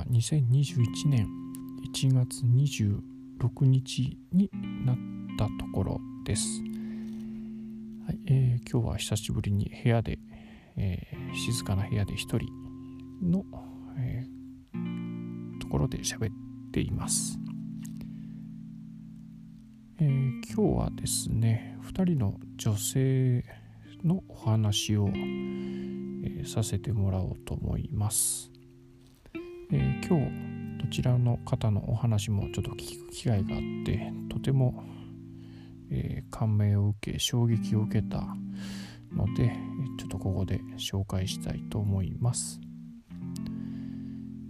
は2021年1月26日になったところです。はいえー、今日は久しぶりに部屋で、えー、静かな部屋で一人の、えー、ところで喋っています。えー、今日はですね2人の女性のお話を、えー、させてもらおうと思います、えー、今日どちらの方のお話もちょっと聞く機会があってとても、え感銘を受け衝撃を受けたのでちょっとここで紹介したいと思います、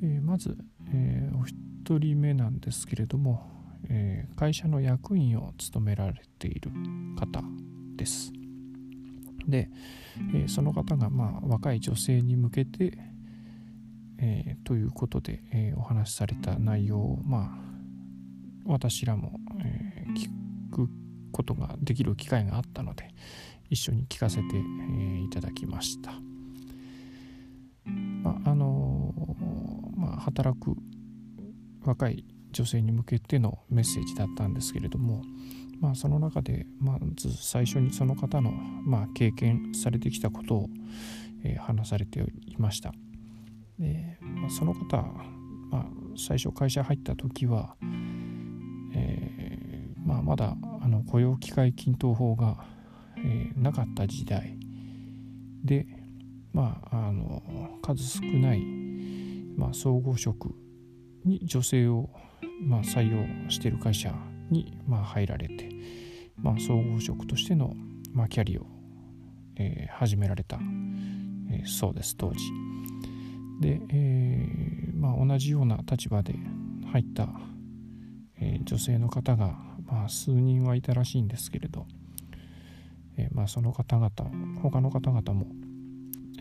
えまず、えお一人目なんですけれどもえ、会社の役員を務められている方です。で、え、その方が、まあ、若い女性に向けて、えー、ということで、えお話しされた内容を、まあ、私らも、え聞くことができる機会があったので一緒に聞かせて、えいただきました。まああのまあ、働く若い女性に向けてのメッセージだったんですけれども、まあ、その中でまず最初にその方の、まあ、経験されてきたことを、え、話されていました。でまあ、その方、まあ、最初会社入った時は、えーまあ、まだあの雇用機会均等法が、えー、なかった時代。で、まあ、あの数少ない、まあ、総合職に女性をまあ、採用している会社に、まあ、入られて、まあ、総合職としての、まあ、キャリアを、えー、始められた、えー、そうです当時。で、えーまあ、同じような立場で入った、えー、女性の方が、まあ、数人はいたらしいんですけれど、えーまあ、その方々他の方々も、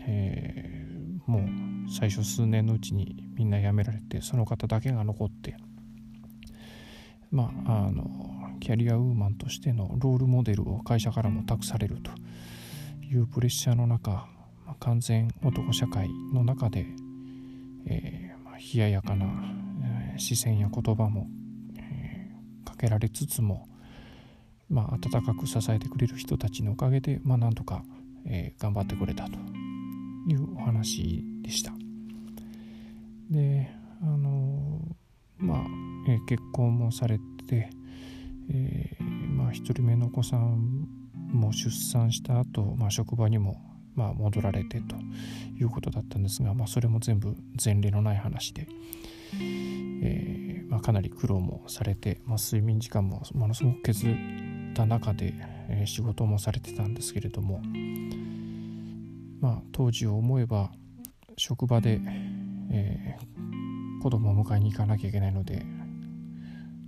えー、もう最初数年のうちにみんな辞められてその方だけが残ってまあ、あのキャリアウーマンとしてのロールモデルを会社からも託されるというプレッシャーの中、まあ、完全男社会の中で、えーまあ、冷ややかな、えー、視線や言葉も、えー、かけられつつも、まあ、温かく支えてくれる人たちのおかげで、まあ、なんとか、えー、頑張ってくれたというお話でした。であのまあえー、結婚もされて、えー、まあ、1人目のお子さんも出産した後、まあ職場にもまあ戻られてということだったんですが、まあ、それも全部前例のない話で、えー、まあ、かなり苦労もされて、ま、睡眠時間もものすごく削った中で、えー、仕事もされてたんですけれども、ま、当時を思えば職場で、えー、子供を迎えに行かなきゃいけないので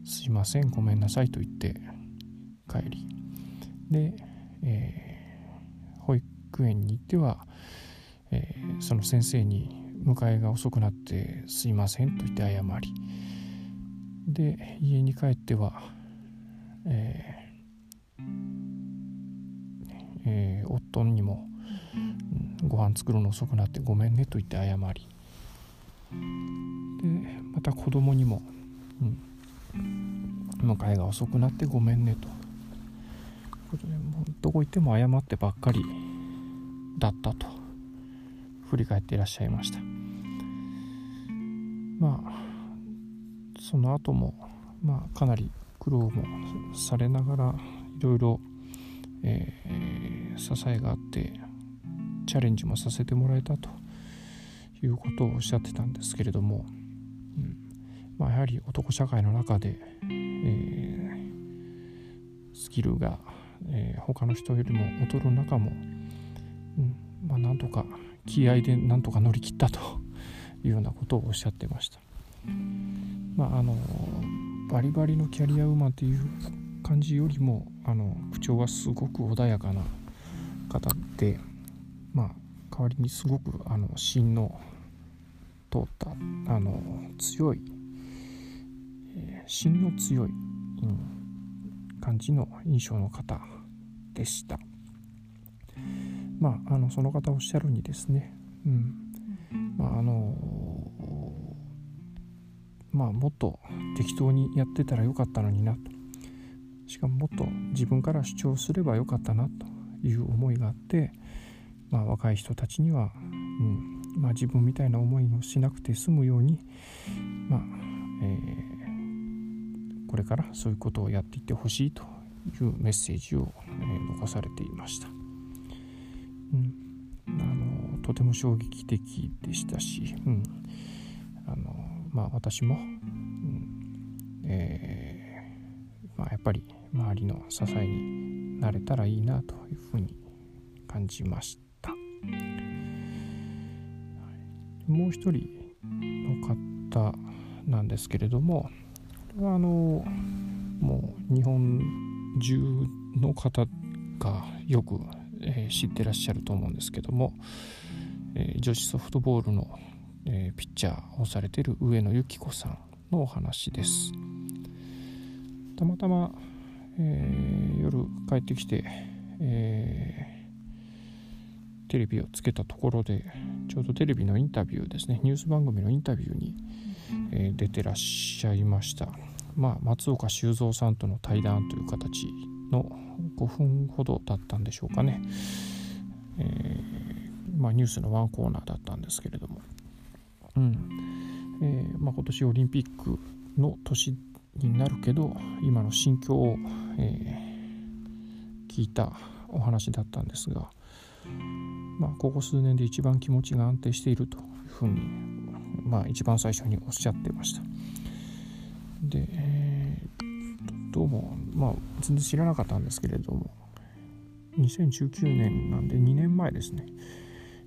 すいませんごめんなさいと言って帰りで、えー、育園に行っては、えー、その先生に迎えが遅くなってすいませんと言って謝りで家に帰っては、えーえー、夫にも、ご飯作るの遅くなってごめんねと言って謝りでまた子供にも、うん迎えが遅くなってごめんねと。どこ行っても謝ってばっかりだったと振り返っていらっしゃいました。まあその後も、まあ、かなり苦労もされながらいろいろ、支えがあってチャレンジもさせてもらえたということをおっしゃってたんですけれども、うんまあ、やはり男社会の中で、えー、スキルが、えー、他の人よりも劣る中も、まあ、なんとか気合でなんとか乗り切ったというようなことをおっしゃってました。まあ、あのバリバリのキャリアウーマンという感じよりもあの口調はすごく穏やかな方で、まあ、代わりにすごくあの芯の通ったあの強いえ、芯の強い、うん、感じの印象の方でした。まあ、あのその方おっしゃるにですね、うん。まあ、あのまあもっと適当にやってたらよかったのになと。しかももっと自分から主張すればよかったなという思いがあって、まあ、若い人たちには、うん。まあ、自分みたいな思いをしなくて済むように、まあえー、これからそういうことをやっていってほしいというメッセージを、えー、残されていました。とても衝撃的でしたし、うん。あのまあ、私も、うん。えーまあ、やっぱり周りの支えになれたらいいなというふうに感じました。もう一人の方なんですけれどもこれはあのもう日本中の方がよく、えー、知ってらっしゃると思うんですけども、え、女子ソフトボールの、え、ピッチャーをされている上野由岐子さんのお話です。たまたま、え夜帰ってきて、えテレビをつけたところでちょうどテレビのインタビューですねニュース番組のインタビューに、え出てらっしゃいました。まあ、松岡修造さんとの対談という形の5分ほどだったんでしょうかね、え、まあ、ニュースのワンコーナーだったんですけれども、うん。えー、まあ、今年オリンピックの年になるけど今の心境を、えー、聞いたお話だったんですが、まあ、ここ数年で一番気持ちが安定しているというふうに、まあ、一番最初におっしゃってました。で、えー、どうも、まあ、全然知らなかったんですけれども、2019年なんで2年前ですね、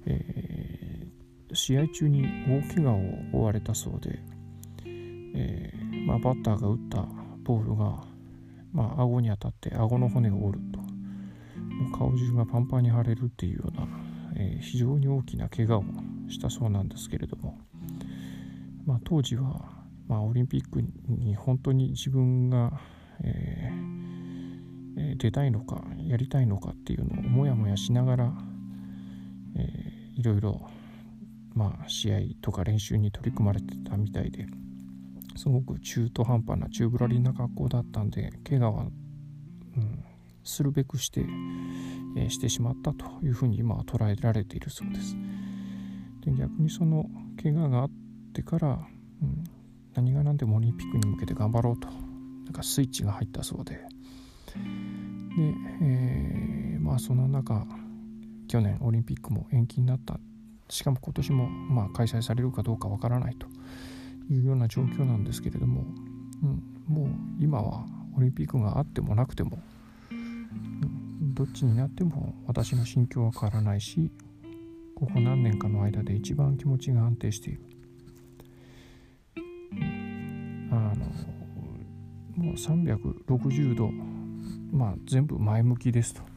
えー、試合中に大怪我を負われたそうで、えー、まあ、バッターが打ったボールが、まあ、顎に当たって顎の骨を折ると、もう顔中がパンパンに腫れるっていうような、えー、非常に大きな怪我をしたそうなんですけれども、まあ、当時はまあ、オリンピックに本当に自分が、えー、出たいのかやりたいのかっていうのをもやもやしながら、えー、いろいろ、まあ、試合とか練習に取り組まれてたみたいですごく中途半端な宙ぶらりんな格好だったんで怪我は、うん、するべくして、えー、してしまったというふうに今は捉えられているそうです。で逆にその怪我があってから、うん何が何でもオリンピックに向けて頑張ろうとなんかスイッチが入ったそうでで、えー、まあその中去年オリンピックも延期になったしかも今年もまあ開催されるかどうかわからないというような状況なんですけれども、うん、もう今はオリンピックがあってもなくても、うん、どっちになっても私の心境は変わらないしここ何年かの間で一番気持ちが安定しているあのもう360度、まあ、全部前向きですと。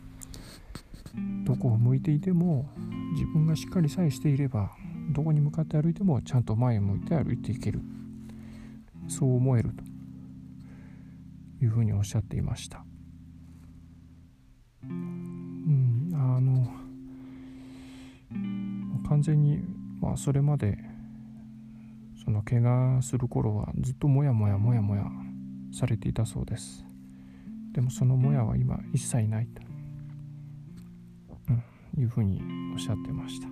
どこを向いていても自分がしっかりさえしていればどこに向かって歩いてもちゃんと前を向いて歩いていける。そう思えると。いうふうにおっしゃっていました。うん、あの完全に、まあ、それまでその怪我する頃はずっともやもやもやもやされていたそうです。でもそのもやは今一切ないと、いうふうにおっしゃってました。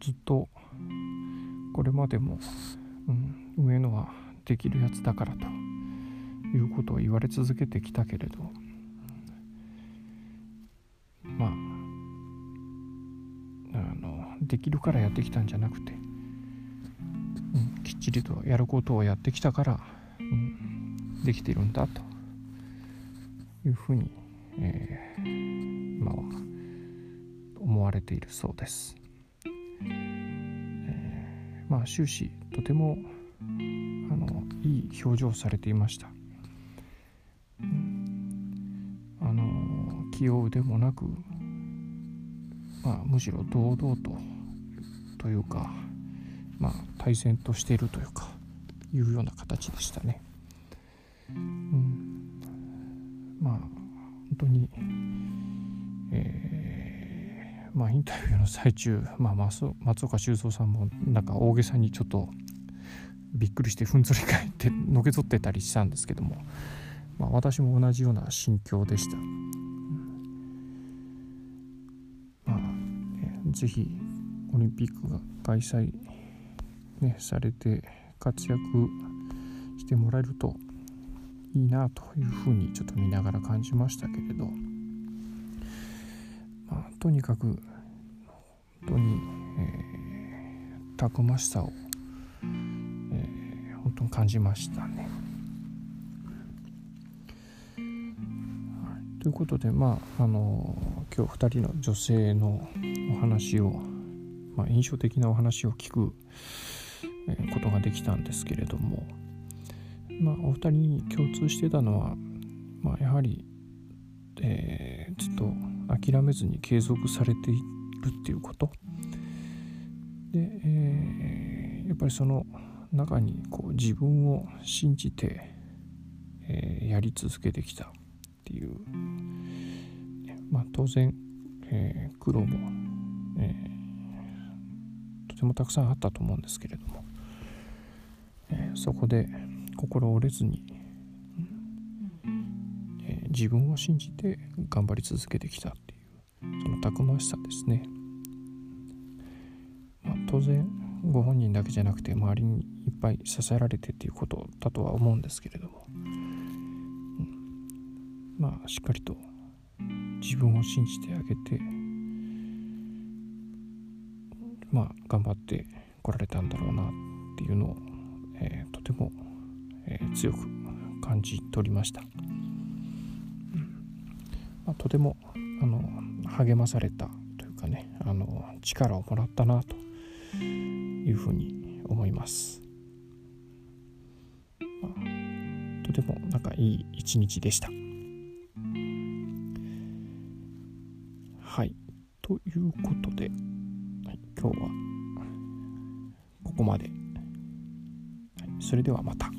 ずっとこれまでも、うん、上野はできるやつだからということを言われ続けてきたけれどまああのできるからやってきたんじゃなくて、うん、きっちりとやることをやってきたから、できているんだというふうに、えー、今は思われているそうです。えー、まあ終始とてもあのいい表情をされていました。あの気負うでもなく、まあ、むしろ堂々とというか、まあ、対戦としているというかいうような形でしたね。うん、まあ本当に、えー、まあ、インタビューの最中、まあ、松岡修造さんもなんか大げさにちょっとびっくりしてふんぞり返ってのけぞってたりしたんですけども、まあ、私も同じような心境でした。まあ、えぜひオリンピックが開催、ね、されて活躍してもらえるといいなというふうにちょっと見ながら感じましたけれど、まあ、とにかく本当に、えー、たくましさを、えー、本当に感じましたね。ということでまああの今日2人の女性のお話を、まあ、印象的なお話を聞くことができたんですけれども、まあ、お二人に共通してたのは、まあ、やはり、えー、ずっと諦めずに継続されているっていうこと。で、えー、やっぱりその中にこう自分を信じて、えー、やり続けてきたっていう、まあ、当然、えー、苦労も、えー、とてもたくさんあったと思うんですけれども、えー、そこで、心折れずに、えー、自分を信じて頑張り続けてきたっていうそのたくましさですね、まあ、当然ご本人だけじゃなくて周りにいっぱい支えられてっていうことだとは思うんですけれども、うん、まあしっかりと自分を信じてあげてまあ頑張ってこられたんだろうなっていうのを、えー、とてもえ、強く感じ取りました、うん。まあ、とてもあの励まされたというかねあの力をもらったなというふうに思います、まあ、とてもなんかいい一日でした。はい。ということで、はい、今日はここまで、はい、それではまた。